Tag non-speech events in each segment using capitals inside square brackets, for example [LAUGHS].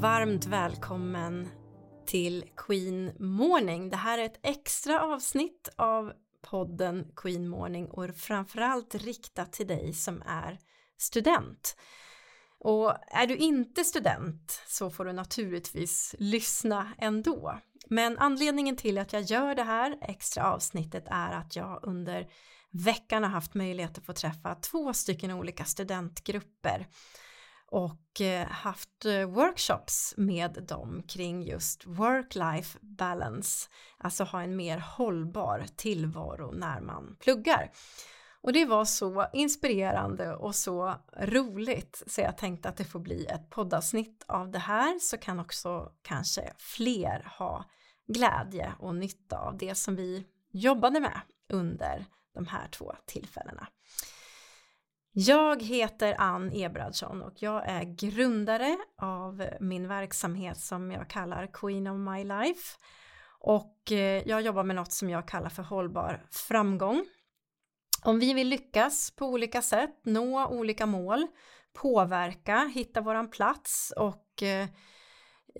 Varmt välkommen till Queen Morning. Det här är ett extra avsnitt av podden Queen Morning och framförallt riktat till dig som är student. Och är du inte student så får du naturligtvis lyssna ändå. Men anledningen till att jag gör det här extra avsnittet är att jag under veckan har haft möjlighet att få träffa två stycken olika studentgrupper och eh, haft eh, workshops med dem kring just work-life balance, alltså ha en mer hållbar tillvaro när man pluggar. Och det var så inspirerande och så roligt så jag tänkte att det får bli ett poddavsnitt av det här så kan också kanske fler ha glädje och nytta av det som vi jobbade med under de här två tillfällena. Jag heter Ann Ebradsson och jag är grundare av min verksamhet som jag kallar Queen of My Life och eh, jag jobbar med något som jag kallar för hållbar framgång. Om vi vill lyckas på olika sätt, nå olika mål, påverka, hitta våran plats och eh,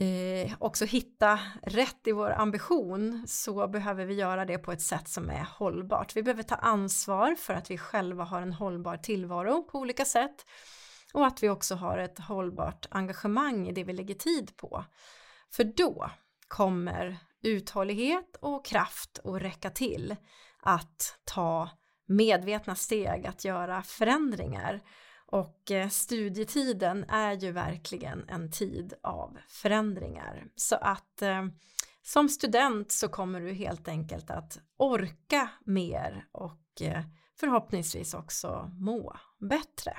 eh, också hitta rätt i vår ambition så behöver vi göra det på ett sätt som är hållbart. Vi behöver ta ansvar för att vi själva har en hållbar tillvaro på olika sätt och att vi också har ett hållbart engagemang i det vi lägger tid på. För då kommer uthållighet och kraft att räcka till att ta medvetna steg att göra förändringar och eh, studietiden är ju verkligen en tid av förändringar. Så att eh, som student så kommer du helt enkelt att orka mer och eh, förhoppningsvis också må bättre.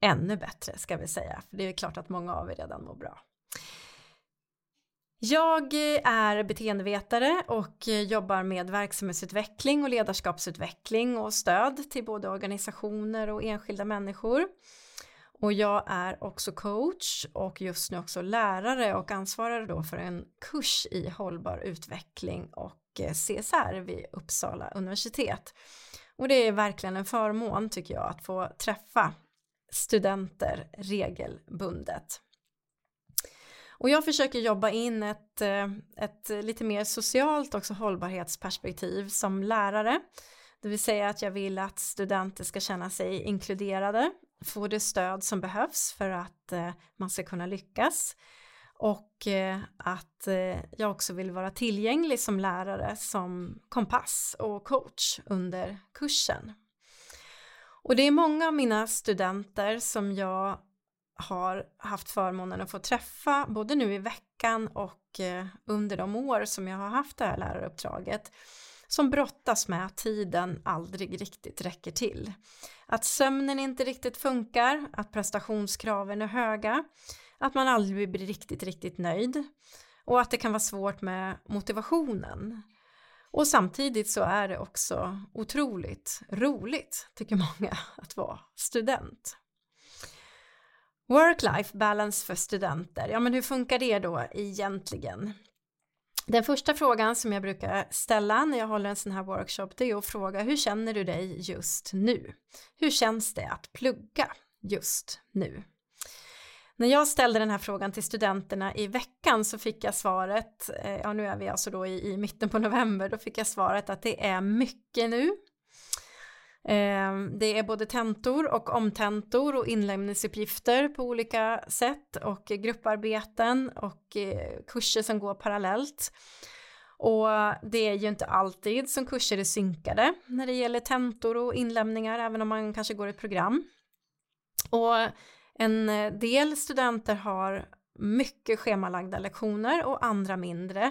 Ännu bättre ska vi säga, för det är klart att många av er redan mår bra. Jag eh, är beteendevetare och eh, jobbar med verksamhetsutveckling och ledarskapsutveckling och stöd till både organisationer och enskilda människor. Och jag är också coach och just nu också lärare och ansvarar då för en kurs i hållbar utveckling och eh, CSR vid Uppsala universitet. Och det är verkligen en förmån tycker jag att få träffa studenter regelbundet. Och jag försöker jobba in ett, eh, ett lite mer socialt också hållbarhetsperspektiv som lärare. Det vill säga att jag vill att studenter ska känna sig inkluderade, få det stöd som behövs för att eh, man ska kunna lyckas och eh, att jag också vill vara tillgänglig som lärare som kompass och coach under kursen. Och det är många av mina studenter som jag har haft förmånen att få träffa både nu i veckan och eh, under de år som jag har haft det här läraruppdraget som brottas med att tiden aldrig riktigt räcker till. Att sömnen inte riktigt funkar, att prestationskraven är höga, att man aldrig blir riktigt, riktigt nöjd och att det kan vara svårt med motivationen. Och samtidigt så är det också otroligt roligt, tycker många, att vara student. Work-life balance för studenter, ja men hur funkar det då egentligen? Den första frågan som jag brukar ställa när jag håller en sån här workshop det är att fråga hur känner du dig just nu? Hur känns det att plugga just nu? När jag ställde den här frågan till studenterna i veckan så fick jag svaret, eh, ja nu är vi alltså då i, i mitten på november, då fick jag svaret att det är mycket nu, Ehm, det är både tentor och omtentor och inlämningsuppgifter på olika sätt och grupparbeten och eh, kurser som går parallellt. Och det är ju inte alltid som kurser är synkade när det gäller tentor och inlämningar, även om man kanske går ett program. Och en del studenter har mycket schemalagda lektioner och andra mindre.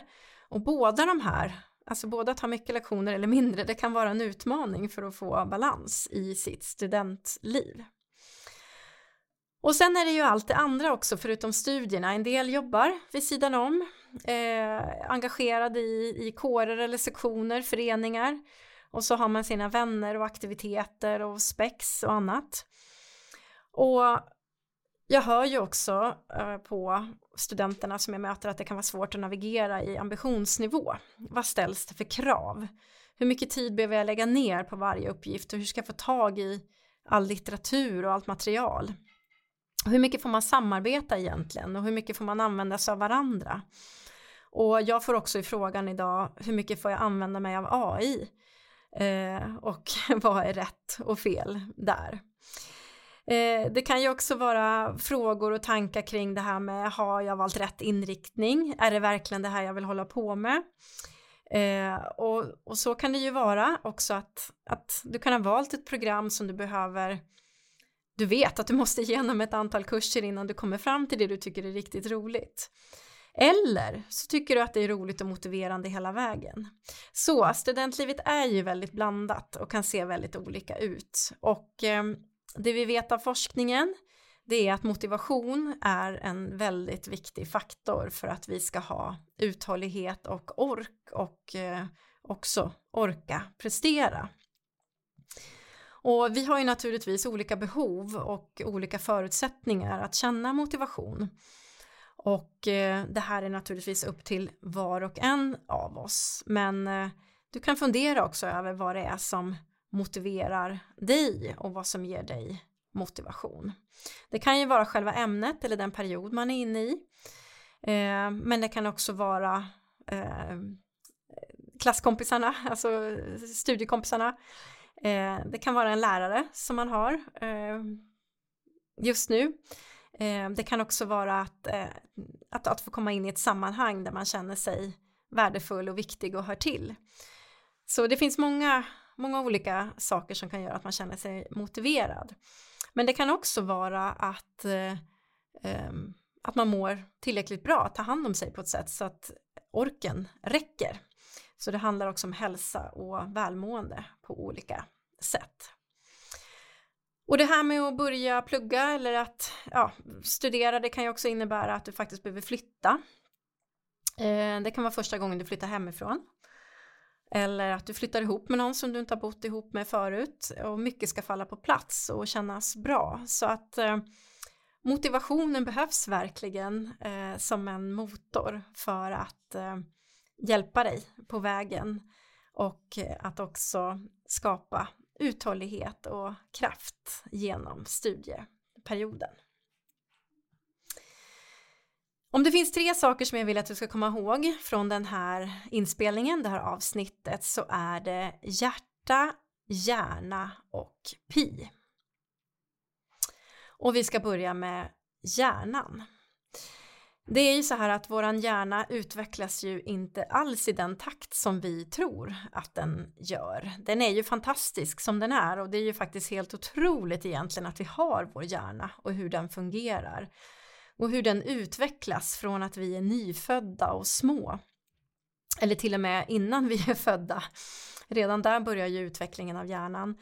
Och båda de här Alltså både att ha mycket lektioner eller mindre, det kan vara en utmaning för att få balans i sitt studentliv. Och sen är det ju allt det andra också förutom studierna. En del jobbar vid sidan om, eh, engagerade i, i kårer eller sektioner, föreningar. Och så har man sina vänner och aktiviteter och spex och annat. Och jag hör ju också eh, på studenterna som jag möter att det kan vara svårt att navigera i ambitionsnivå. Vad ställs det för krav? Hur mycket tid behöver jag lägga ner på varje uppgift och hur ska jag få tag i all litteratur och allt material? Hur mycket får man samarbeta egentligen och hur mycket får man använda sig av varandra? Och jag får också i frågan idag, hur mycket får jag använda mig av AI? Eh, och [LAUGHS] vad är rätt och fel där? Eh, det kan ju också vara frågor och tankar kring det här med har jag valt rätt inriktning? Är det verkligen det här jag vill hålla på med? Eh, och, och, så kan det ju vara också att, att du kan ha valt ett program som du behöver du vet att du måste [LAUGHS] igenom ett antal kurser innan du kommer fram till det du tycker är riktigt roligt. Eller så tycker du att det är roligt och motiverande hela vägen. Så studentlivet är ju väldigt blandat och kan se väldigt olika ut. Och eh, det vi vet av forskningen det är att motivation är en väldigt viktig faktor för att vi ska ha uthållighet och ork och eh, också orka prestera. Och vi har ju naturligtvis olika behov och olika förutsättningar att känna motivation. Och eh, det här är naturligtvis upp till var och en av oss. Men eh, du kan fundera också över vad det är som motiverar dig och vad som ger dig motivation. Det kan ju vara själva ämnet eller den period man är inne i. Eh, men det kan också vara eh, klasskompisarna, alltså studiekompisarna. Eh, det kan vara en lärare som man har eh, just nu. Eh, det kan också vara att, eh, att, att få komma in i ett sammanhang där man känner sig värdefull och viktig och hör till. Så det finns många, många olika saker som kan göra att man känner sig motiverad. Men det kan också vara att, eh, ehm, att man mår tillräckligt bra, tar hand om sig på ett sätt så att orken räcker. Så det handlar också om hälsa och välmående på olika sätt. Och det här med att börja plugga eller att ja, studera det kan ju också innebära att du faktiskt behöver flytta. Eh, det kan vara första gången du flyttar hemifrån. Eller att du flyttar ihop med någon som du inte har bott ihop med förut och mycket ska falla på plats och kännas bra. Så att eh, motivationen behövs verkligen eh, som en motor för att eh, hjälpa dig på vägen och eh, att också skapa uthållighet och kraft genom studieperioden. Om det finns tre saker som jag vill att du ska komma ihåg från den här inspelningen, det här avsnittet, så är det hjärta, hjärna och pi. Och vi ska börja med hjärnan. Det är ju så här att våran hjärna utvecklas ju inte alls i den takt som vi tror att den gör. Den är ju fantastisk som den är och det är ju faktiskt helt otroligt egentligen att vi har vår hjärna och hur den fungerar. Och hur den utvecklas från att vi är nyfödda och små. Eller till och med innan vi är födda. Redan där börjar ju utvecklingen av hjärnan.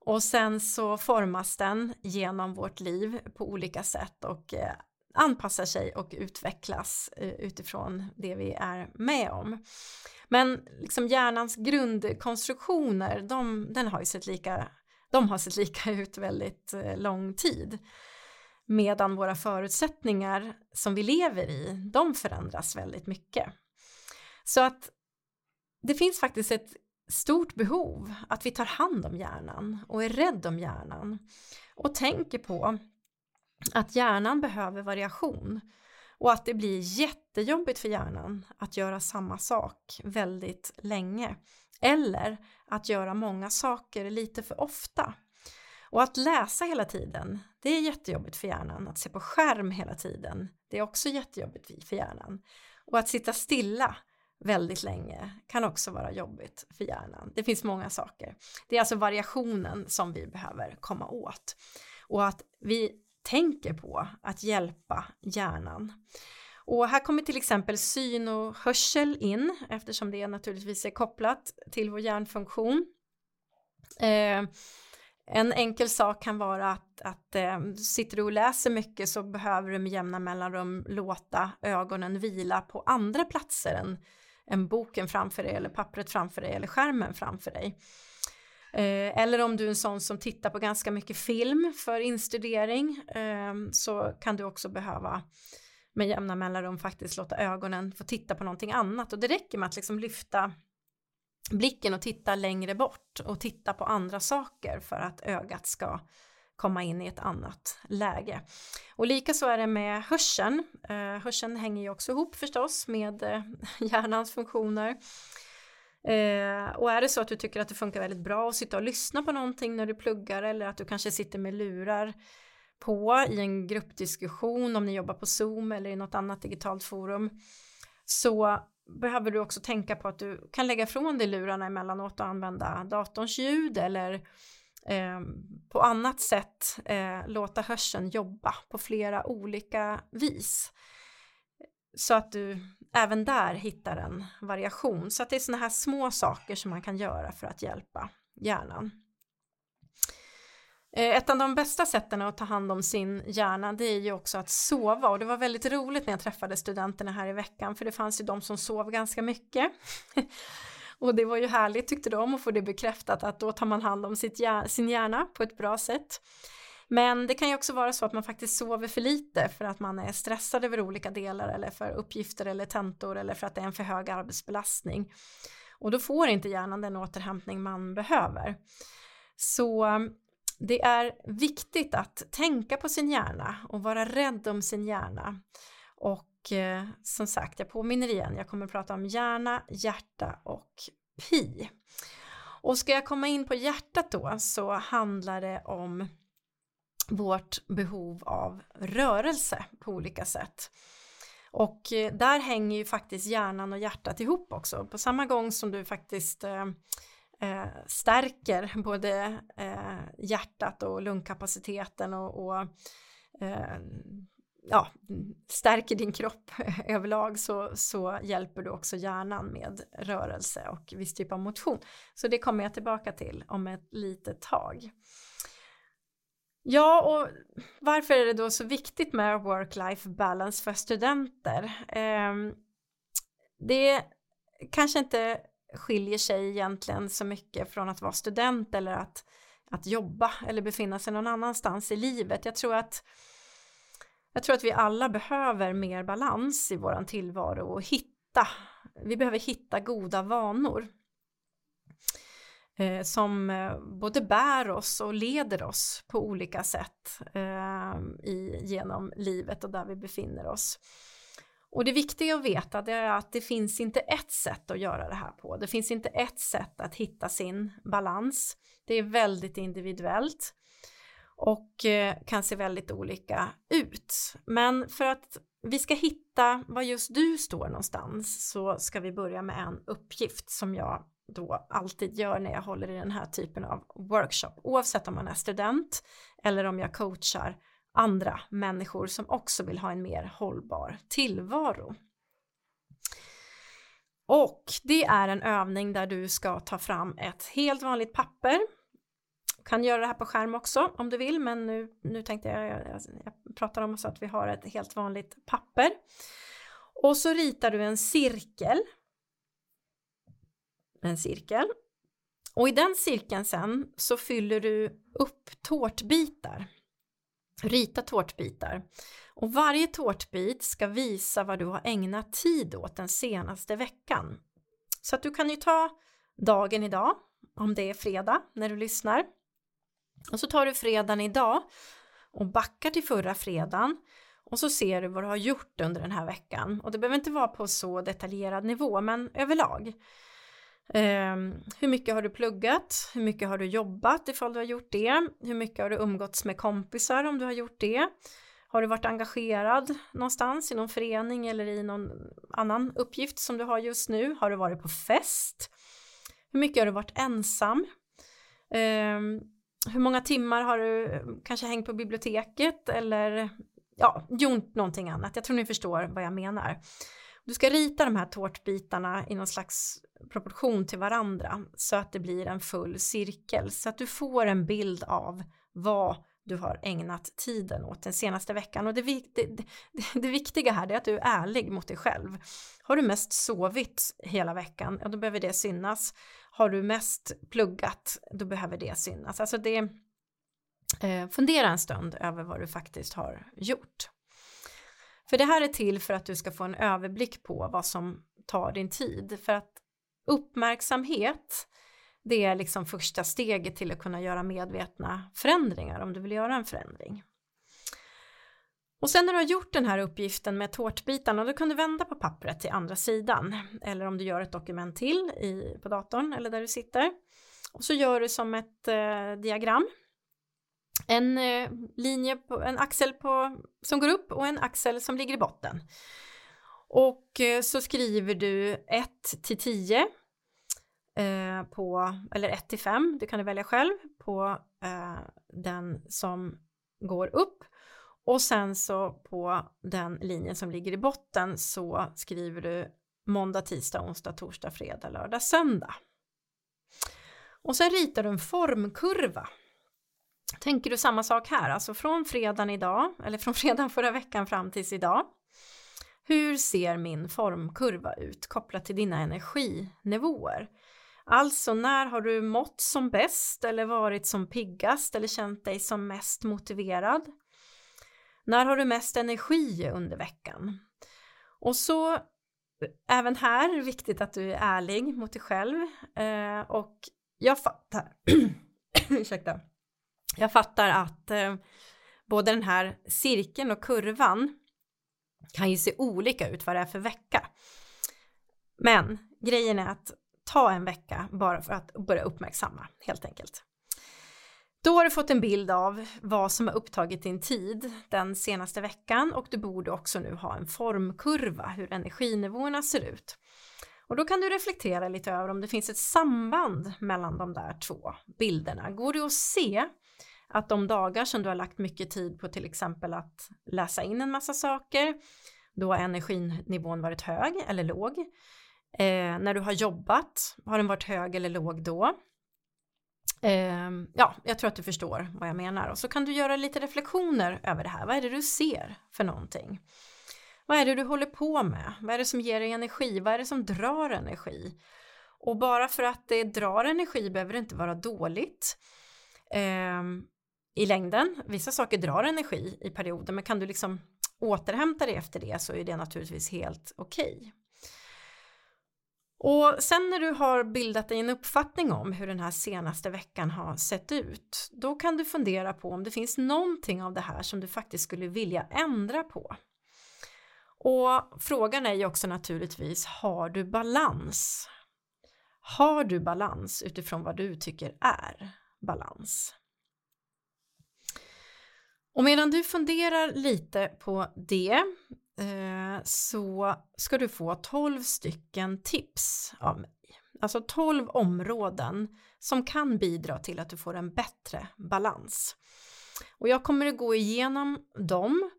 Och sen så formas den genom vårt liv på olika sätt och eh, anpassar sig och utvecklas eh, utifrån det vi är med om. Men liksom hjärnans grundkonstruktioner, de, den har ju sett lika, de har sett lika [LAUGHS] ut väldigt eh, lång tid. Medan våra förutsättningar som vi lever i, de förändras väldigt mycket. Så att det finns faktiskt ett stort behov att vi tar hand om hjärnan och är rädd om hjärnan och tänker på att hjärnan behöver variation och att det blir jättejobbigt för hjärnan att göra samma sak väldigt länge eller att göra många saker lite för ofta. Och att läsa hela tiden, det är jättejobbigt för hjärnan. Att se på skärm hela tiden, det är också jättejobbigt för hjärnan. Och att sitta stilla väldigt länge kan också vara jobbigt för hjärnan. Det finns många saker. Det är alltså variationen som vi behöver komma åt. Och att vi tänker på att hjälpa hjärnan. Och här kommer till exempel syn och hörsel in eftersom det naturligtvis är kopplat till vår hjärnfunktion. Eh, en enkel sak kan vara att, att eh, sitter du och läser mycket så behöver du med jämna mellanrum låta ögonen vila på andra platser än, än boken framför dig eller pappret framför dig eller skärmen framför dig. Eh, eller om du är en sån som tittar på ganska mycket film för instudering eh, så kan du också behöva med jämna mellanrum faktiskt låta ögonen få titta på någonting annat och det räcker med att liksom lyfta blicken och titta längre bort och titta på andra saker för att ögat ska komma in i ett annat läge. Och likaså är det med hörseln. Eh, hörseln hänger ju också ihop förstås med eh, [LAUGHS] hjärnans funktioner. Eh, och är det så att du tycker att det funkar väldigt bra att sitta och lyssna på någonting när du pluggar eller att du kanske sitter med lurar på i en gruppdiskussion om ni jobbar på Zoom eller i något annat digitalt forum så behöver du också tänka på att du kan lägga från dig lurarna emellanåt och använda datorns ljud eller eh, på annat sätt eh, låta hörseln jobba på flera olika vis. Så att du även där hittar en variation. Så att det är sådana här små saker som man kan göra för att hjälpa hjärnan. Eh, ett av de bästa sätten att ta hand om sin hjärna det är ju också att sova och det var väldigt roligt när jag träffade studenterna här i veckan för det fanns ju de som sov ganska mycket. [LAUGHS] och det var ju härligt tyckte de att få det bekräftat att då tar man hand om sitt, sin hjärna på ett bra sätt. Men det kan ju också vara så att man faktiskt sover för lite för att man är stressad över olika delar eller för uppgifter eller tentor eller för att det är en för hög arbetsbelastning. Och då får inte hjärnan den återhämtning man behöver. Så det är viktigt att tänka på sin hjärna och vara rädd om sin hjärna. Och eh, som sagt, jag påminner igen, jag kommer prata om hjärna, hjärta och pi. Och ska jag komma in på hjärtat då så handlar det om vårt behov av rörelse på olika sätt. Och eh, där hänger ju faktiskt hjärnan och hjärtat ihop också. På samma gång som du faktiskt eh, eh, stärker både eh, hjärtat och lungkapaciteten och, och eh, ja, stärker din kropp [LAUGHS] överlag så, så hjälper du också hjärnan med rörelse och viss typ av motion. Så det kommer jag tillbaka till om ett litet tag. Ja, och varför är det då så viktigt med work-life balance för studenter? Eh, det kanske inte skiljer sig egentligen så mycket från att vara student eller att, att jobba eller befinna sig någon annanstans i livet. Jag tror att jag tror att vi alla behöver mer balans i våran tillvaro och hitta, vi behöver hitta goda vanor eh, som eh, både bär oss och leder oss på olika sätt eh, i, genom livet och där vi befinner oss. Och det viktiga att veta det är att det finns inte ett sätt att göra det här på. Det finns inte ett sätt att hitta sin balans. Det är väldigt individuellt och eh, kan se väldigt olika ut. Men för att vi ska hitta var just du står någonstans så ska vi börja med en uppgift som jag då alltid gör när jag håller i den här typen av workshop oavsett om man är student eller om jag coachar andra människor som också vill ha en mer hållbar tillvaro. Och det är en övning där du ska ta fram ett helt vanligt papper. Du kan göra det här på skärm också om du vill men nu, nu tänkte jag, jag, jag pratar om så att vi har ett helt vanligt papper. Och så ritar du en cirkel. En cirkel. Och i den cirkeln sen så fyller du upp tårtbitar rita tårtbitar. Och varje tårtbit ska visa vad du har ägnat tid åt den senaste veckan. Så att du kan ju ta dagen idag, om det är fredag när du lyssnar. Och så tar du fredagen idag och backar till förra fredagen och så ser du vad du har gjort under den här veckan. Och det behöver inte vara på så detaljerad nivå men överlag. Um, hur mycket har du pluggat? Hur mycket har du jobbat ifall du har gjort det? Hur mycket har du umgåtts med kompisar om du har gjort det? Har du varit engagerad någonstans i någon förening eller i någon annan uppgift som du har just nu? Har du varit på fest? Hur mycket har du varit ensam? Um, hur många timmar har du eh, kanske hängt på biblioteket eller ja, gjort någonting annat? Jag tror ni förstår vad jag menar. Du ska rita de här tårtbitarna i någon slags proportion till varandra så att det blir en full cirkel så att du får en bild av vad du har ägnat tiden åt den senaste veckan och det, det, det, [LAUGHS] det viktiga här är att du är ärlig mot dig själv. Har du mest sovit hela veckan, ja då behöver det synas. Har du mest pluggat, då behöver det synas. Alltså det, eh, fundera en stund över vad du faktiskt har gjort. För det här är till för att du ska få en överblick på vad som tar din tid. För att uppmärksamhet Det är liksom första steget till att kunna göra medvetna förändringar om du vill göra en förändring. Och sen när du har gjort den här uppgiften med tårtbitarna, då kan du vända på pappret till andra sidan. Eller om du gör ett dokument till i, på datorn eller där du sitter. Och så gör du som ett eh, diagram. En eh, linje, på, en axel på, som går upp och en axel som ligger i botten. Och eh, så skriver du 1 till 10 eh, på, eller 1 till 5, det kan du välja själv, på eh, den som går upp. Och sen så på den linjen som ligger i botten så skriver du måndag, tisdag, onsdag, torsdag, fredag, lördag, söndag. Och sen ritar du en formkurva. Tänker du samma sak här, alltså från fredagen idag, eller från [LAUGHS] fredagen förra veckan fram tills idag. Hur ser min formkurva ut kopplat till dina energinivåer? Alltså när har du mått som bäst eller varit som piggast eller känt dig som mest motiverad? När har du mest energi under veckan? Och så även här är det viktigt att du är ärlig mot dig själv eh, och jag fattar [CLEARS THROAT] ursäkta jag fattar att eh, både den här cirkeln och kurvan kan ju se olika ut vad det är för vecka. Men grejen är att ta en vecka bara för att börja uppmärksamma helt enkelt. Då har du fått en bild av vad som har upptagit din tid den senaste veckan och du borde också nu ha en formkurva hur energinivåerna ser ut. Och då kan du reflektera lite över om det finns ett samband mellan de där två bilderna. Går det att se att de dagar som du har lagt mycket tid på till exempel att läsa in en massa saker, då har energinivån varit hög eller låg. Eh, när du har jobbat, har den varit hög eller låg då? Eh, ja, jag tror att du förstår vad jag menar. Och så kan du göra lite reflektioner över det här. Vad är det du ser för någonting? Vad är det du håller på med? Vad är det som ger dig energi? Vad är det som drar energi? Och bara för att det drar energi behöver det inte vara dåligt. Eh, i längden. Vissa saker drar energi i perioder men kan du liksom återhämta dig efter det så är det naturligtvis helt okej. Okay. Och sen när du har bildat dig en uppfattning om hur den här senaste veckan har sett ut, då kan du fundera på om det finns någonting av det här som du faktiskt skulle vilja ändra på. Och frågan är ju också naturligtvis, har du balans? Har du balans utifrån vad du tycker är balans? Och medan du funderar lite på det eh, så ska du få 12 stycken tips av mig. Alltså 12 områden som kan bidra till att du får en bättre balans. Och jag kommer att gå igenom dem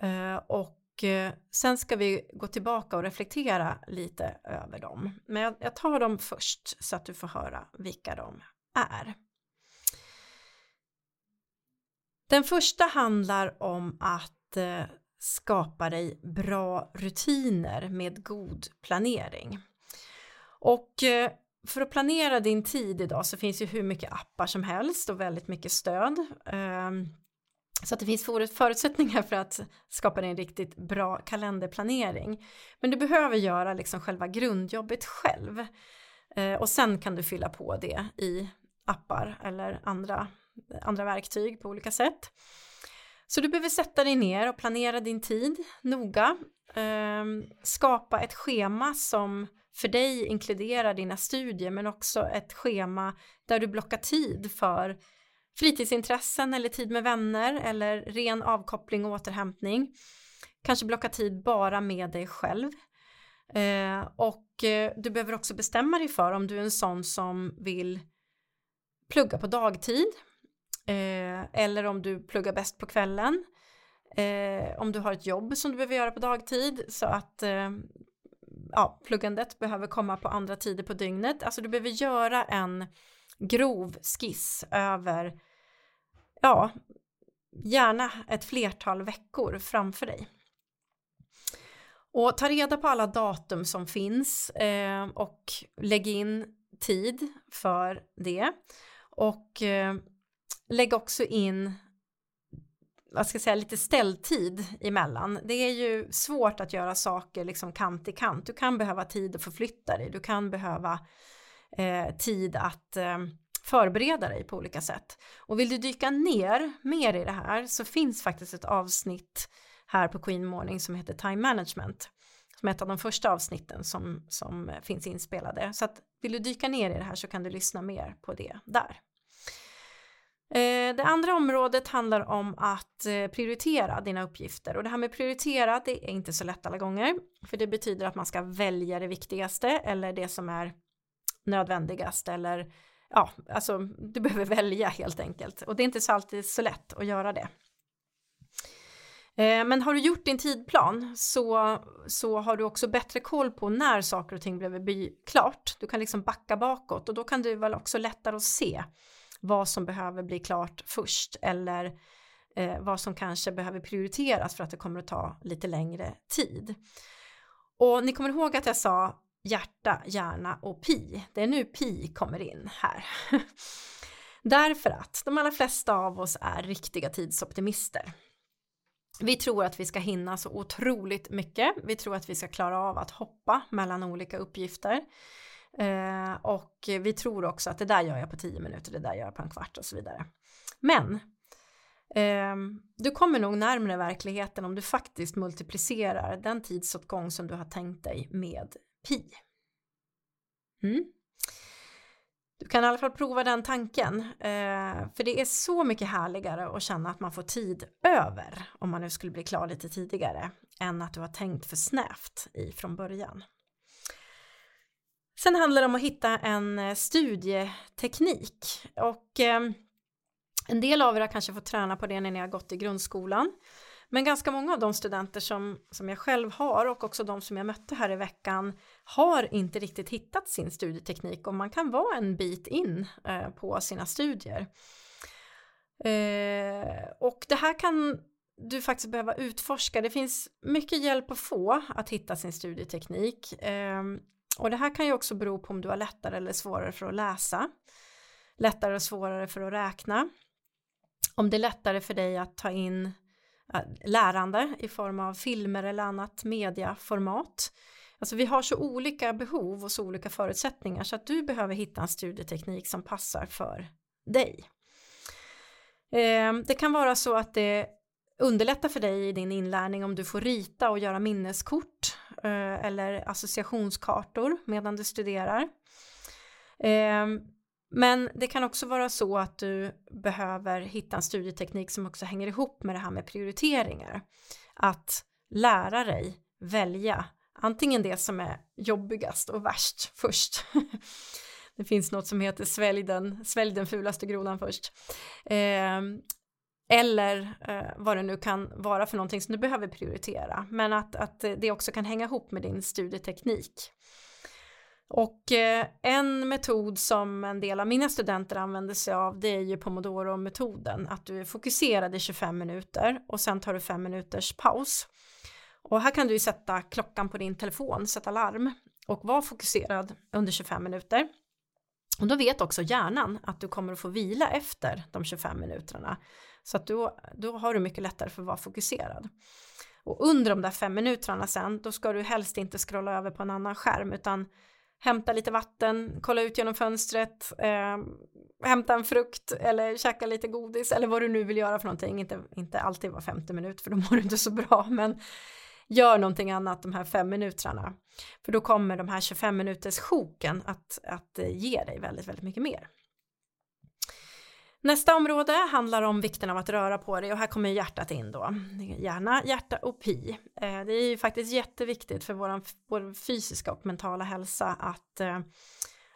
eh, och eh, sen ska vi gå tillbaka och reflektera lite över dem. Men jag, jag tar dem först så att du får höra vilka de är. Den första handlar om att eh, skapa dig bra rutiner med god planering. Och eh, för att planera din tid idag så finns ju hur mycket appar som helst och väldigt mycket stöd. Ehm, så att det finns förutsättningar för att skapa dig en riktigt bra kalenderplanering. Men du behöver göra liksom själva grundjobbet själv. Eh, och sen kan du fylla på det i appar eller andra andra verktyg på olika sätt. Så du behöver sätta dig ner och planera din tid noga. Ehm, skapa ett schema som för dig inkluderar dina studier men också ett schema där du blockar tid för fritidsintressen eller tid med vänner eller ren avkoppling och återhämtning. Kanske blocka tid bara med dig själv. Eh, och eh, du behöver också bestämma dig för om du är en sån som vill plugga på dagtid Eh, eller om du pluggar bäst på kvällen. Eh, om du har ett jobb som du behöver göra på dagtid så att eh, ja, pluggandet behöver komma på andra tider på dygnet. Alltså du behöver göra en grov skiss över ja, gärna ett flertal veckor framför dig. Och ta reda på alla datum som finns eh, och lägg in tid för det. Och eh, lägg också in vad ska jag säga, lite ställtid emellan. Det är ju svårt att göra saker liksom kant i kant. Du kan behöva tid att förflytta dig, du kan behöva eh, tid att eh, förbereda dig på olika sätt. Och vill du dyka ner mer i det här så finns faktiskt ett avsnitt här på Queen Morning som heter Time Management som är ett av de första avsnitten som, som finns inspelade. Så att vill du dyka ner i det här så kan du lyssna mer på det där. Eh, det andra området handlar om att eh, prioritera dina uppgifter och det här med prioritera det är inte så lätt alla gånger för det betyder att man ska välja det viktigaste eller det som är nödvändigast eller ja, alltså du behöver välja helt enkelt och det är inte så alltid så lätt att göra det. Eh, men har du gjort din tidplan så, så har du också bättre koll på när saker och ting behöver bli klart. Du kan liksom backa bakåt och då kan du väl också lättare att se vad som behöver bli klart först eller eh, vad som kanske behöver prioriteras för att det kommer att ta lite längre tid. Och ni kommer ihåg att jag sa hjärta, hjärna och pi. Det är nu pi kommer in här. [LAUGHS] Därför att de allra flesta av oss är riktiga tidsoptimister. Vi tror att vi ska hinna så otroligt mycket. Vi tror att vi ska klara av att hoppa mellan olika uppgifter. Eh, och vi tror också att det där gör jag på tio minuter, det där gör jag på en kvart och så vidare. Men eh, du kommer nog närmare verkligheten om du faktiskt multiplicerar den tidsåtgång som du har tänkt dig med pi. Mm. Du kan i alla fall prova den tanken, eh, för det är så mycket härligare att känna att man får tid över om man nu skulle bli klar lite tidigare än att du har tänkt för snävt ifrån början. Sen handlar det om att hitta en eh, studieteknik och ehm, en del av er har kanske fått träna på det när ni har gått i grundskolan. Men ganska många av de studenter som, som jag själv har och också de som jag mötte här i veckan har inte riktigt hittat sin studieteknik och man kan vara en bit in eh, på sina studier. Eh, och det här kan du faktiskt behöva utforska. Det finns mycket hjälp att få att hitta sin studieteknik. Eh, och det här kan ju också bero på om du har lättare eller svårare för att läsa. Lättare och svårare för att räkna. Om det är lättare för dig att ta in lärande i form av filmer eller annat mediaformat. Alltså vi har så olika behov och så olika förutsättningar så att du behöver hitta en studieteknik som passar för dig. Ehm, det kan vara så att det underlättar för dig i din inlärning om du får rita och göra minneskort eh, eller associationskartor medan du studerar. Ehm, men det kan också vara så att du behöver hitta en studieteknik som också hänger ihop med det här med prioriteringar. Att lära dig välja antingen det som är jobbigast och värst först. [LAUGHS] det finns något som heter svälj den, svälj den fulaste grodan först. Eh, eller eh, vad det nu kan vara för någonting som du behöver prioritera. Men att, att det också kan hänga ihop med din studieteknik. Och eh, en metod som en del av mina studenter använder sig av det är ju pomodoro-metoden. Att du är fokuserad i 25 minuter och sen tar du 5 minuters paus. Och här kan du ju sätta klockan på din telefon, sätta larm och vara fokuserad under 25 minuter. Och då vet också hjärnan att du kommer att få vila efter de 25 minuterna. Så att då, då har du mycket lättare för att vara fokuserad. Och under de där fem minuterna sen, då ska du helst inte scrolla över på en annan skärm utan hämta lite vatten, kolla ut genom fönstret, eh, hämta en frukt eller käka lite godis eller vad du nu vill göra för någonting. Inte, inte alltid var femte minut för då mår du inte så bra [LAUGHS] men gör någonting annat de här fem minuterna. För då kommer de här 25 minuters sjoken att, att eh, ge dig väldigt, väldigt mycket mer. Nästa område handlar om vikten av att röra på dig och här kommer hjärtat in då. Hjärna, hjärta och pi. Eh, det är ju faktiskt jätteviktigt för vår, vår fysiska och mentala hälsa att, eh,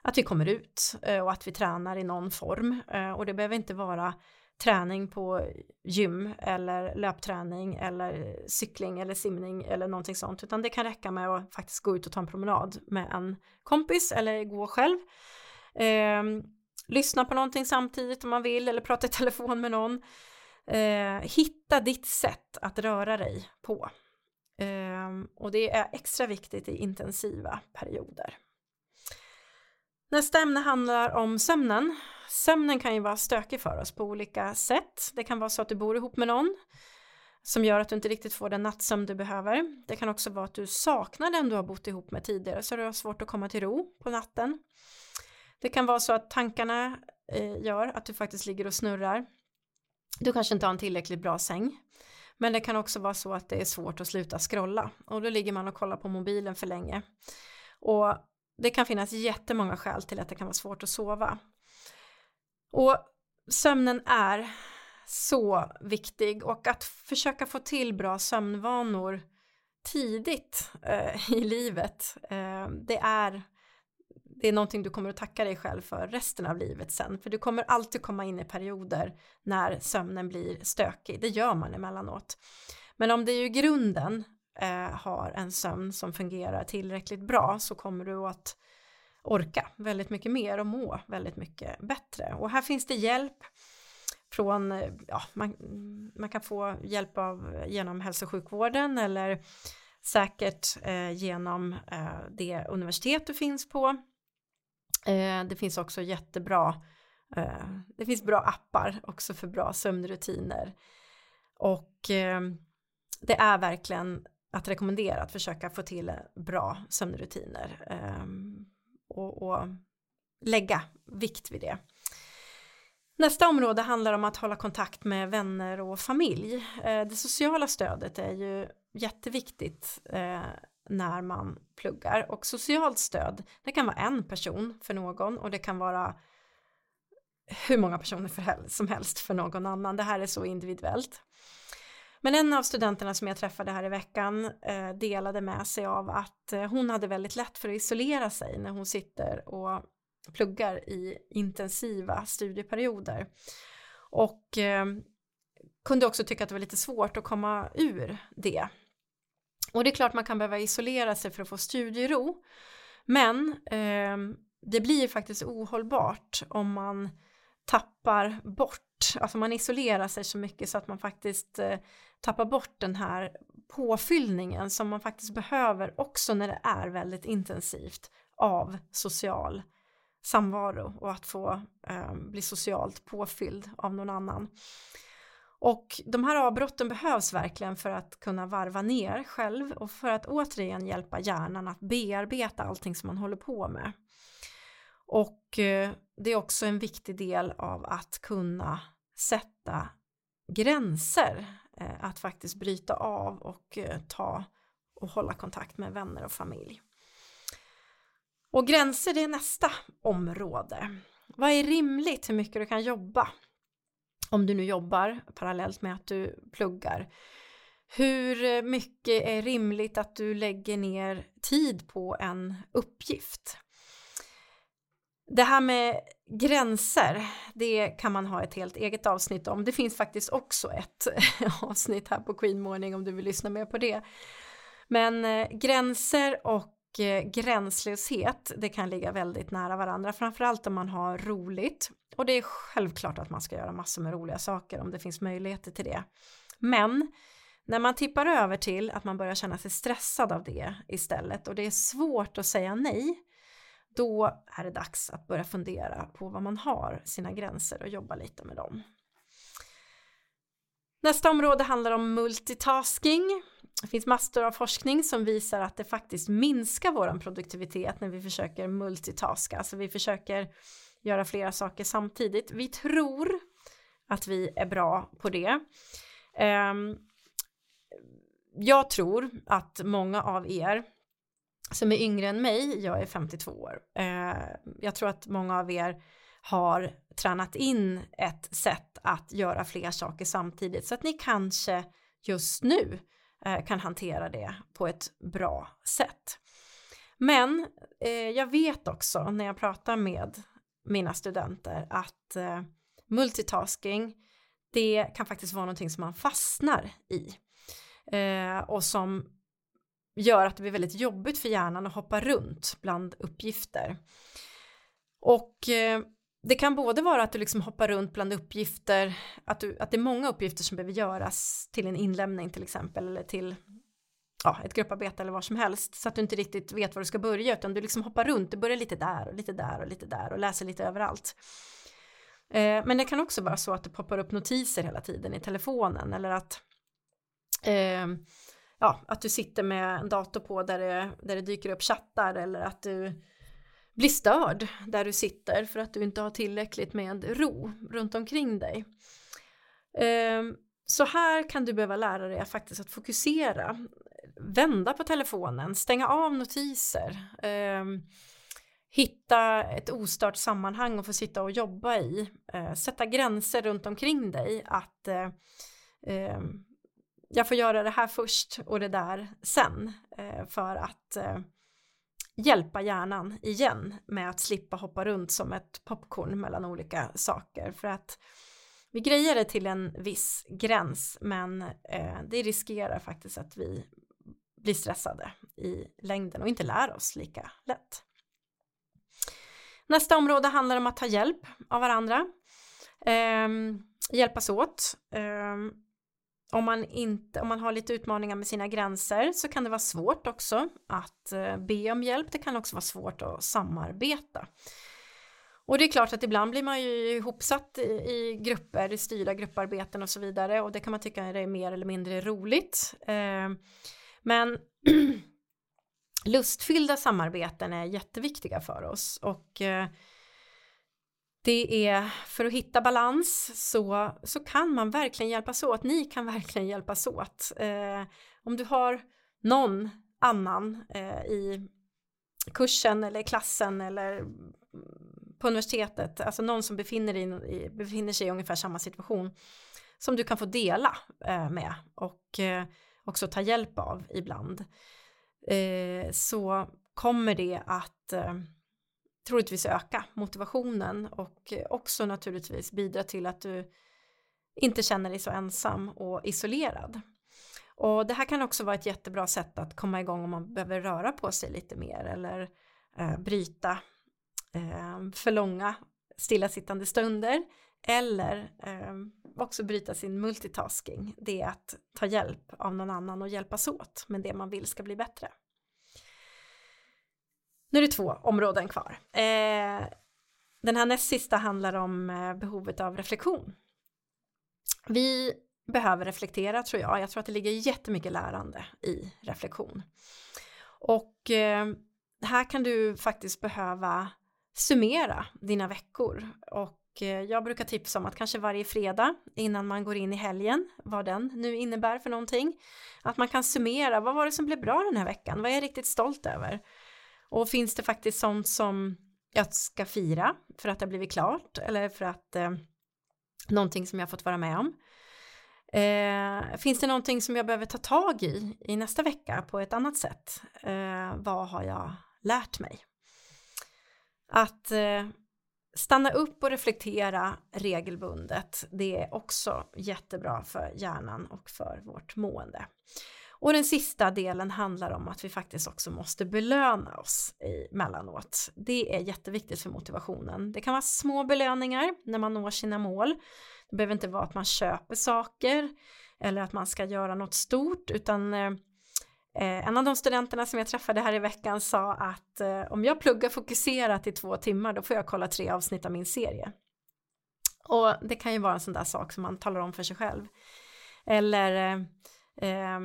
att vi kommer ut eh, och att vi tränar i någon form. Och det behöver inte vara träning på gym eller löpträning eller cykling eller simning eller någonting sånt utan det kan räcka med att faktiskt gå ut och ta en promenad med en kompis eller gå själv. Ehm, Lyssna på någonting samtidigt om man vill eller prata i [LAUGHS] telefon med någon. Eh, hitta ditt sätt att röra dig på. Eh, och det är extra viktigt i intensiva perioder. Nästa ämne handlar om sömnen. Sömnen kan ju vara stökig för oss på olika sätt. Det kan vara så att du bor ihop med någon som gör att du inte riktigt får den nattsömn du behöver. Det kan också vara att du saknar den du har bott ihop med tidigare så du har svårt att komma till ro på natten. Det kan vara så att tankarna eh, gör att du faktiskt ligger och snurrar. Du kanske inte har en tillräckligt bra säng. Men det kan också vara så att det är svårt att sluta scrolla och då ligger man och kollar på mobilen för länge. Och det kan finnas jättemånga skäl till att det kan vara svårt att sova. Och sömnen är så viktig och att försöka få till bra sömnvanor tidigt eh, i livet eh, det är det är någonting du kommer att tacka dig själv för resten av livet sen. För du kommer alltid komma in i perioder när sömnen blir stökig. Det gör man emellanåt. Men om det i grunden eh, har en sömn som fungerar tillräckligt bra så kommer du att orka väldigt mycket mer och må väldigt mycket bättre. Och här finns det hjälp från, eh, ja, man, man kan få hjälp av genom hälso och sjukvården eller säkert eh, genom eh, det universitet du finns på. Eh, det finns också jättebra, eh, det finns bra appar också för bra sömnrutiner. Och eh, det är verkligen att rekommendera att försöka få till bra sömnrutiner eh, och, och lägga vikt vid det. Nästa område handlar om att hålla kontakt med vänner och familj. Eh, det sociala stödet är ju jätteviktigt eh, när man pluggar och socialt stöd det kan vara en person för någon och det kan vara hur många personer som helst för någon annan. Det här är så individuellt. Men en av studenterna som jag träffade här i veckan eh, delade med sig av att eh, hon hade väldigt lätt för att isolera sig när hon sitter och pluggar i intensiva studieperioder. Och eh, kunde också tycka att det var lite svårt att komma ur det. Och det är klart man kan behöva isolera sig för att få studiero. Men eh, det blir faktiskt ohållbart om man tappar bort, alltså man isolerar sig så mycket så att man faktiskt eh, tappar bort den här påfyllningen som man faktiskt behöver också när det är väldigt intensivt av social samvaro och att få eh, bli socialt påfylld av någon annan. Och de här avbrotten behövs verkligen för att kunna varva ner själv och för att återigen hjälpa hjärnan att bearbeta allting som man håller på med. Och eh, det är också en viktig del av att kunna sätta gränser, eh, att faktiskt bryta av och eh, ta och hålla kontakt med vänner och familj. Och gränser det är nästa område. Vad är rimligt hur mycket du kan jobba? Om du nu jobbar parallellt med att du pluggar. Hur mycket är rimligt att du lägger ner tid på en uppgift? Det här med gränser, det kan man ha ett helt eget avsnitt om. Det finns faktiskt också ett [LAUGHS] avsnitt här på Queen Morning om du vill lyssna mer på det. Men eh, gränser och Eh, gränslöshet, det kan ligga väldigt nära varandra, framförallt om man har roligt. Och det är självklart att man ska göra massor med roliga saker om det finns möjligheter till det. Men när man tippar över till att man börjar känna sig stressad av det istället och det är svårt att säga nej, då är det dags att börja fundera på vad man har sina gränser och jobba lite med dem. Nästa område handlar om multitasking. Det finns massor av forskning som visar att det faktiskt minskar vår produktivitet när vi försöker multitaska, alltså vi försöker göra flera saker samtidigt. Vi tror att vi är bra på det. Ehm, jag tror att många av er som är yngre än mig, jag är 52 år, ehm, jag tror att många av er har tränat in ett sätt att göra fler saker samtidigt så att ni kanske just nu Eh, kan hantera det på ett bra sätt. Men eh, jag vet också när jag pratar med mina studenter att eh, multitasking det kan faktiskt vara någonting som man fastnar i eh, och som gör att det blir väldigt jobbigt för hjärnan att hoppa runt bland uppgifter. Och eh, det kan både vara att du liksom hoppar runt bland uppgifter, att, du, att det är många uppgifter som behöver göras till en inlämning till exempel eller till ja, ett grupparbete eller vad som helst så att du inte riktigt vet var du ska börja utan du liksom hoppar runt, du börjar lite där och lite där och lite där och läser lite överallt. Eh, men det kan också vara så att det poppar upp notiser hela tiden i telefonen eller att eh, ja, att du sitter med en dator på där det, där det dyker upp chattar eller att du bli störd där du sitter för att du inte har tillräckligt med ro runt omkring dig. Ehm, så här kan du behöva lära dig att faktiskt att fokusera, vända på telefonen, stänga av notiser, ehm, hitta ett ostört sammanhang och få sitta och jobba i, eh, sätta gränser runt omkring dig att eh, ehm, jag får göra det här först och det där sen eh, för att hjälpa hjärnan igen med att slippa hoppa runt som ett popcorn mellan olika saker för att vi grejer det till en viss gräns men eh, det riskerar faktiskt att vi blir stressade i längden och inte lär oss lika lätt. Nästa område handlar om att ta hjälp av varandra. Eh, hjälpas åt. Eh, om man, inte, om man har lite utmaningar med sina gränser så kan det vara svårt också att eh, be om hjälp. Det kan också vara svårt att samarbeta. Och det är klart att ibland blir man ju ihopsatt i, i grupper, i styrda grupparbeten och så vidare och det kan man tycka är mer eller mindre roligt. Eh, men [CLEARS THROAT] lustfyllda samarbeten är jätteviktiga för oss och eh, det är för att hitta balans så, så kan man verkligen hjälpas åt. Ni kan verkligen hjälpas åt. Eh, om du har någon annan eh, i kursen eller klassen eller på universitetet, alltså någon som befinner, i, befinner sig i ungefär samma situation som du kan få dela eh, med och eh, också ta hjälp av ibland eh, så kommer det att eh, troligtvis öka motivationen och också naturligtvis bidra till att du inte känner dig så ensam och isolerad. Och det här kan också vara ett jättebra sätt att komma igång om man behöver röra på sig lite mer eller eh, bryta eh, för långa stillasittande stunder eller eh, också bryta sin multitasking. Det är att ta hjälp av någon annan och hjälpas åt med det man vill ska bli bättre. Nu är det två områden kvar. Eh, den här näst sista handlar om eh, behovet av reflektion. Vi behöver reflektera tror jag. Jag tror att det ligger jättemycket lärande i reflektion. Och eh, här kan du faktiskt behöva summera dina veckor och eh, jag brukar tipsa om att kanske varje fredag innan man går in i helgen, vad den nu innebär för någonting, att man kan summera, vad var det som blev bra den här veckan, vad är jag riktigt stolt över? Och finns det faktiskt sånt som jag ska fira för att det har blivit klart eller för att eh, någonting som jag fått vara med om? Eh, finns det någonting som jag behöver ta tag i i nästa vecka på ett annat sätt? Eh, vad har jag lärt mig? Att eh, stanna upp och reflektera regelbundet, det är också jättebra för hjärnan och för vårt mående. Och den sista delen handlar om att vi faktiskt också måste belöna oss emellanåt. Det är jätteviktigt för motivationen. Det kan vara små belöningar när man når sina mål. Det behöver inte vara att man köper saker eller att man ska göra något stort utan eh, eh, en av de studenterna som jag träffade här i veckan sa att eh, om jag pluggar fokuserat i två timmar då får jag kolla tre avsnitt av min serie. Och det kan ju vara en sån där sak som man talar om för sig själv. Eller eh, eh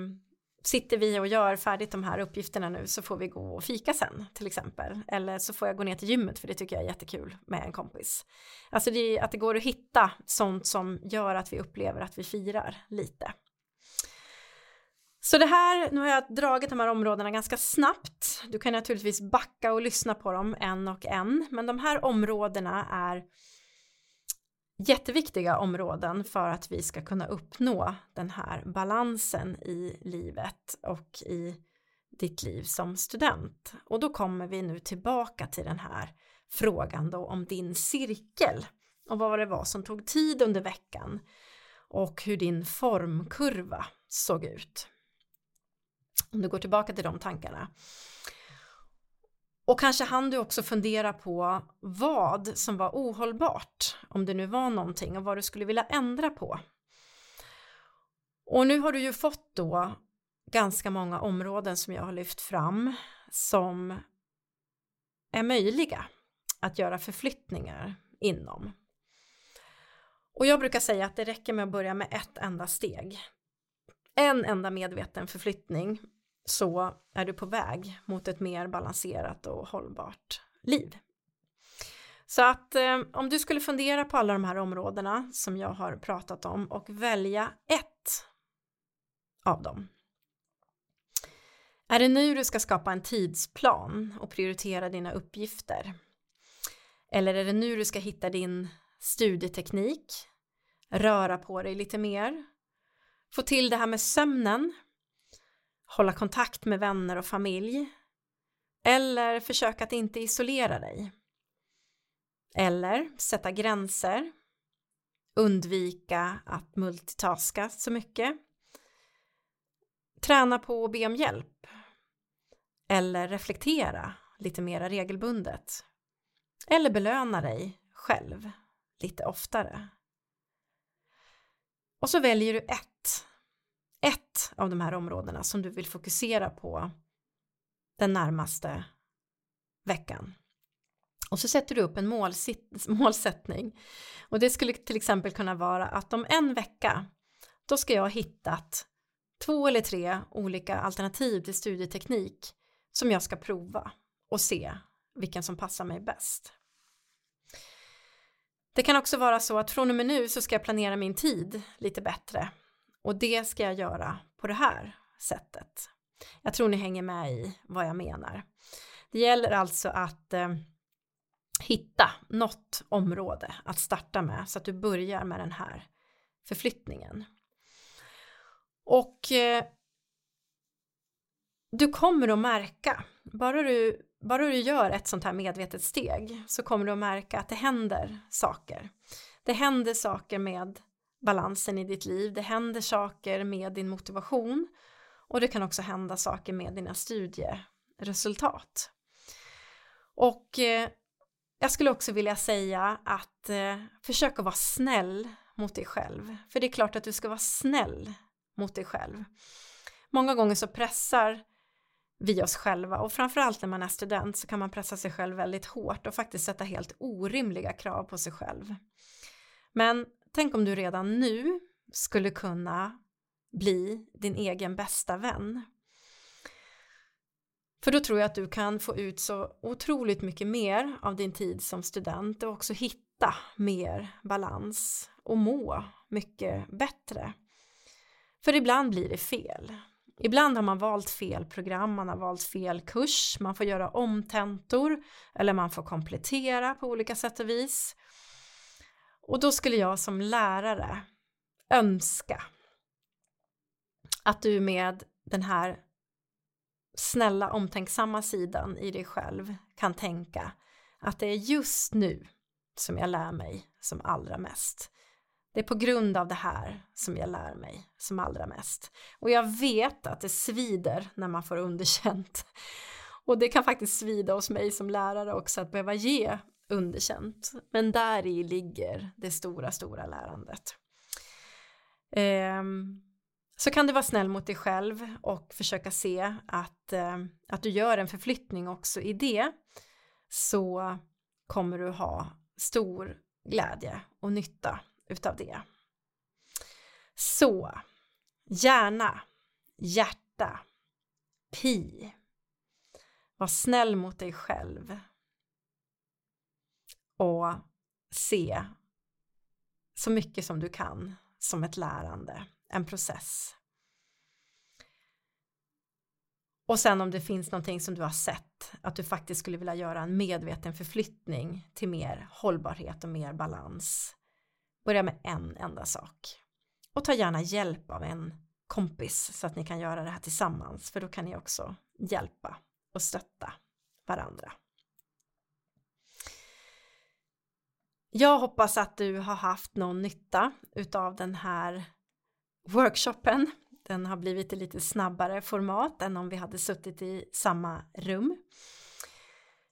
sitter vi och gör färdigt de här uppgifterna nu så får vi gå och fika sen till exempel. Eller så får jag gå ner till gymmet för det tycker jag är jättekul med en kompis. Alltså det är att det går att hitta sånt som gör att vi upplever att vi firar lite. Så det här, nu har jag dragit de här områdena ganska snabbt. Du kan naturligtvis backa och lyssna på dem en och en, men de här områdena är jätteviktiga områden för att vi ska kunna uppnå den här balansen i livet och i ditt liv som student. Och då kommer vi nu tillbaka till den här frågan då om din cirkel och vad det var som tog tid under veckan och hur din formkurva såg ut. Om du går tillbaka till de tankarna. Och kanske hann du också fundera på vad som var ohållbart, om det nu var någonting och vad du skulle vilja ändra på. Och nu har du ju fått då ganska många områden som jag har lyft fram som är möjliga att göra förflyttningar inom. Och jag brukar säga att det räcker med att börja med ett enda steg. En enda medveten förflyttning så är du på väg mot ett mer balanserat och hållbart liv Så att eh, om du skulle fundera på alla de här områdena som jag har pratat om och välja ett av dem. Är det nu du ska skapa en tidsplan och prioritera dina uppgifter? Eller är det nu du ska hitta din studieteknik, röra på dig lite mer, få till det här med sömnen, hålla kontakt med vänner och familj, eller försök att inte isolera dig. Eller sätta gränser, undvika att multitaska så mycket, träna på att be om hjälp eller reflektera lite mera regelbundet. Eller belöna dig själv lite oftare. Och så väljer du ett, ett av de här områdena som du vill fokusera på den närmaste veckan. Och så sätter du upp en målsättning. Och det skulle till exempel kunna vara att om en vecka då ska jag ha hittat två eller tre olika alternativ till studieteknik som jag ska prova och se vilken som passar mig bäst. Det kan också vara så att från och med nu så ska jag planera min tid lite bättre och det ska jag göra på det här sättet. Jag tror ni hänger med i vad jag menar. Det gäller alltså att eh, hitta något område att starta med så att du börjar med den här förflyttningen. Och eh, du kommer att märka, bara du, bara du gör ett sånt här medvetet steg så kommer du att märka att det händer saker. Det händer saker med balansen i ditt liv, det händer saker med din motivation och det kan också hända saker med dina studieresultat. Och eh, jag skulle också vilja säga att eh, försök att vara snäll mot dig själv. För det är klart att du ska vara snäll mot dig själv. Många gånger så pressar vi oss själva och framförallt när man är student så kan man pressa sig själv väldigt hårt och faktiskt sätta helt orimliga krav på sig själv. Men tänk om du redan nu skulle kunna bli din egen bästa vän. För då tror jag att du kan få ut så otroligt mycket mer av din tid som student och också hitta mer balans och må mycket bättre. För ibland blir det fel. Ibland har man valt fel program, man har valt fel kurs, man får göra omtentor eller man får komplettera på olika sätt och vis. Och då skulle jag som lärare önska att du med den här snälla omtänksamma sidan i dig själv kan tänka att det är just nu som jag lär mig som allra mest. Det är på grund av det här som jag lär mig som allra mest. Och jag vet att det svider när man får underkänt. Och det kan faktiskt svida hos mig som lärare också att behöva ge underkänt. Men där i ligger det stora, stora lärandet. Ehm, så kan du vara snäll mot dig själv och försöka se att, eh, att du gör en förflyttning också i det så kommer du ha stor glädje och nytta utav det. Så, hjärna, hjärta, pi. Var snäll mot dig själv. Och se så mycket som du kan som ett lärande, en process. Och sen om det finns någonting som du har sett att du faktiskt skulle vilja göra en medveten förflyttning till mer hållbarhet och mer balans Börja med en enda sak. Och ta gärna hjälp av en kompis så att ni kan göra det här tillsammans för då kan ni också hjälpa och stötta varandra. Jag hoppas att du har haft någon nytta utav den här workshopen. Den har blivit i lite snabbare format än om vi hade suttit i samma rum.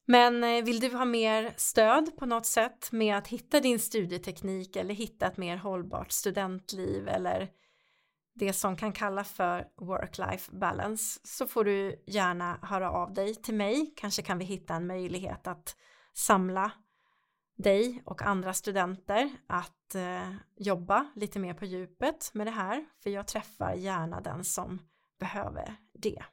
Men eh, vill du ha mer stöd på något sätt med att hitta din studieteknik eller hitta ett mer hållbart studentliv eller det som kan kallas för work-life balance så får du gärna höra av dig till mig. Kanske kan vi hitta en möjlighet att samla dig och andra studenter att eh, jobba lite mer på djupet med det här för jag träffar gärna den som behöver det.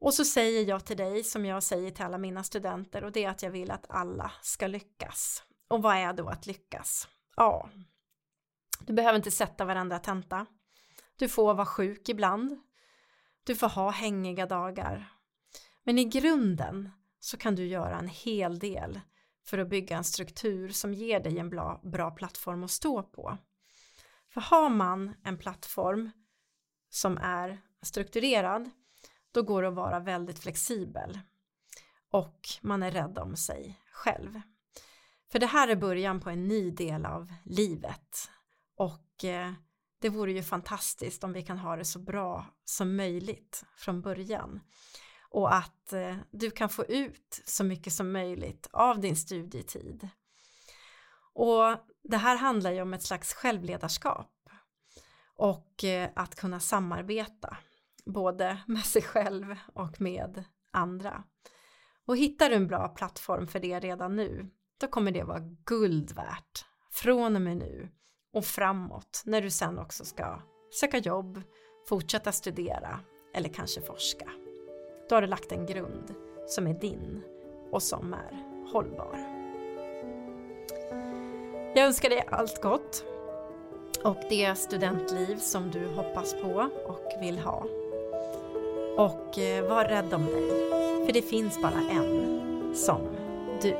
Och så säger jag till dig som jag säger till alla mina studenter och det är att jag vill att alla ska lyckas. Och vad är då att lyckas? Ja, du behöver inte sätta varandra tenta. Du får vara sjuk ibland. Du får ha hängiga dagar. Men i grunden så kan du göra en hel del för att bygga en struktur som ger dig en bra, bra plattform att stå på. För har man en plattform som är strukturerad då går det att vara väldigt flexibel och man är rädd om sig själv. För det här är början på en ny del av livet och eh, det vore ju fantastiskt om vi kan ha det så bra som möjligt från början och att eh, du kan få ut så mycket som möjligt av din studietid. Och det här handlar ju om ett slags självledarskap och eh, att kunna samarbeta både med sig själv och med andra. Och hittar du en bra plattform för det redan nu, då kommer det vara guld värt från och med nu och framåt när du sen också ska söka jobb, fortsätta studera eller kanske forska. Då har du lagt en grund som är din och som är hållbar. Jag önskar dig allt gott och det studentliv som du hoppas på och vill ha. Och eh, var rädd om dig, för det finns bara en som du.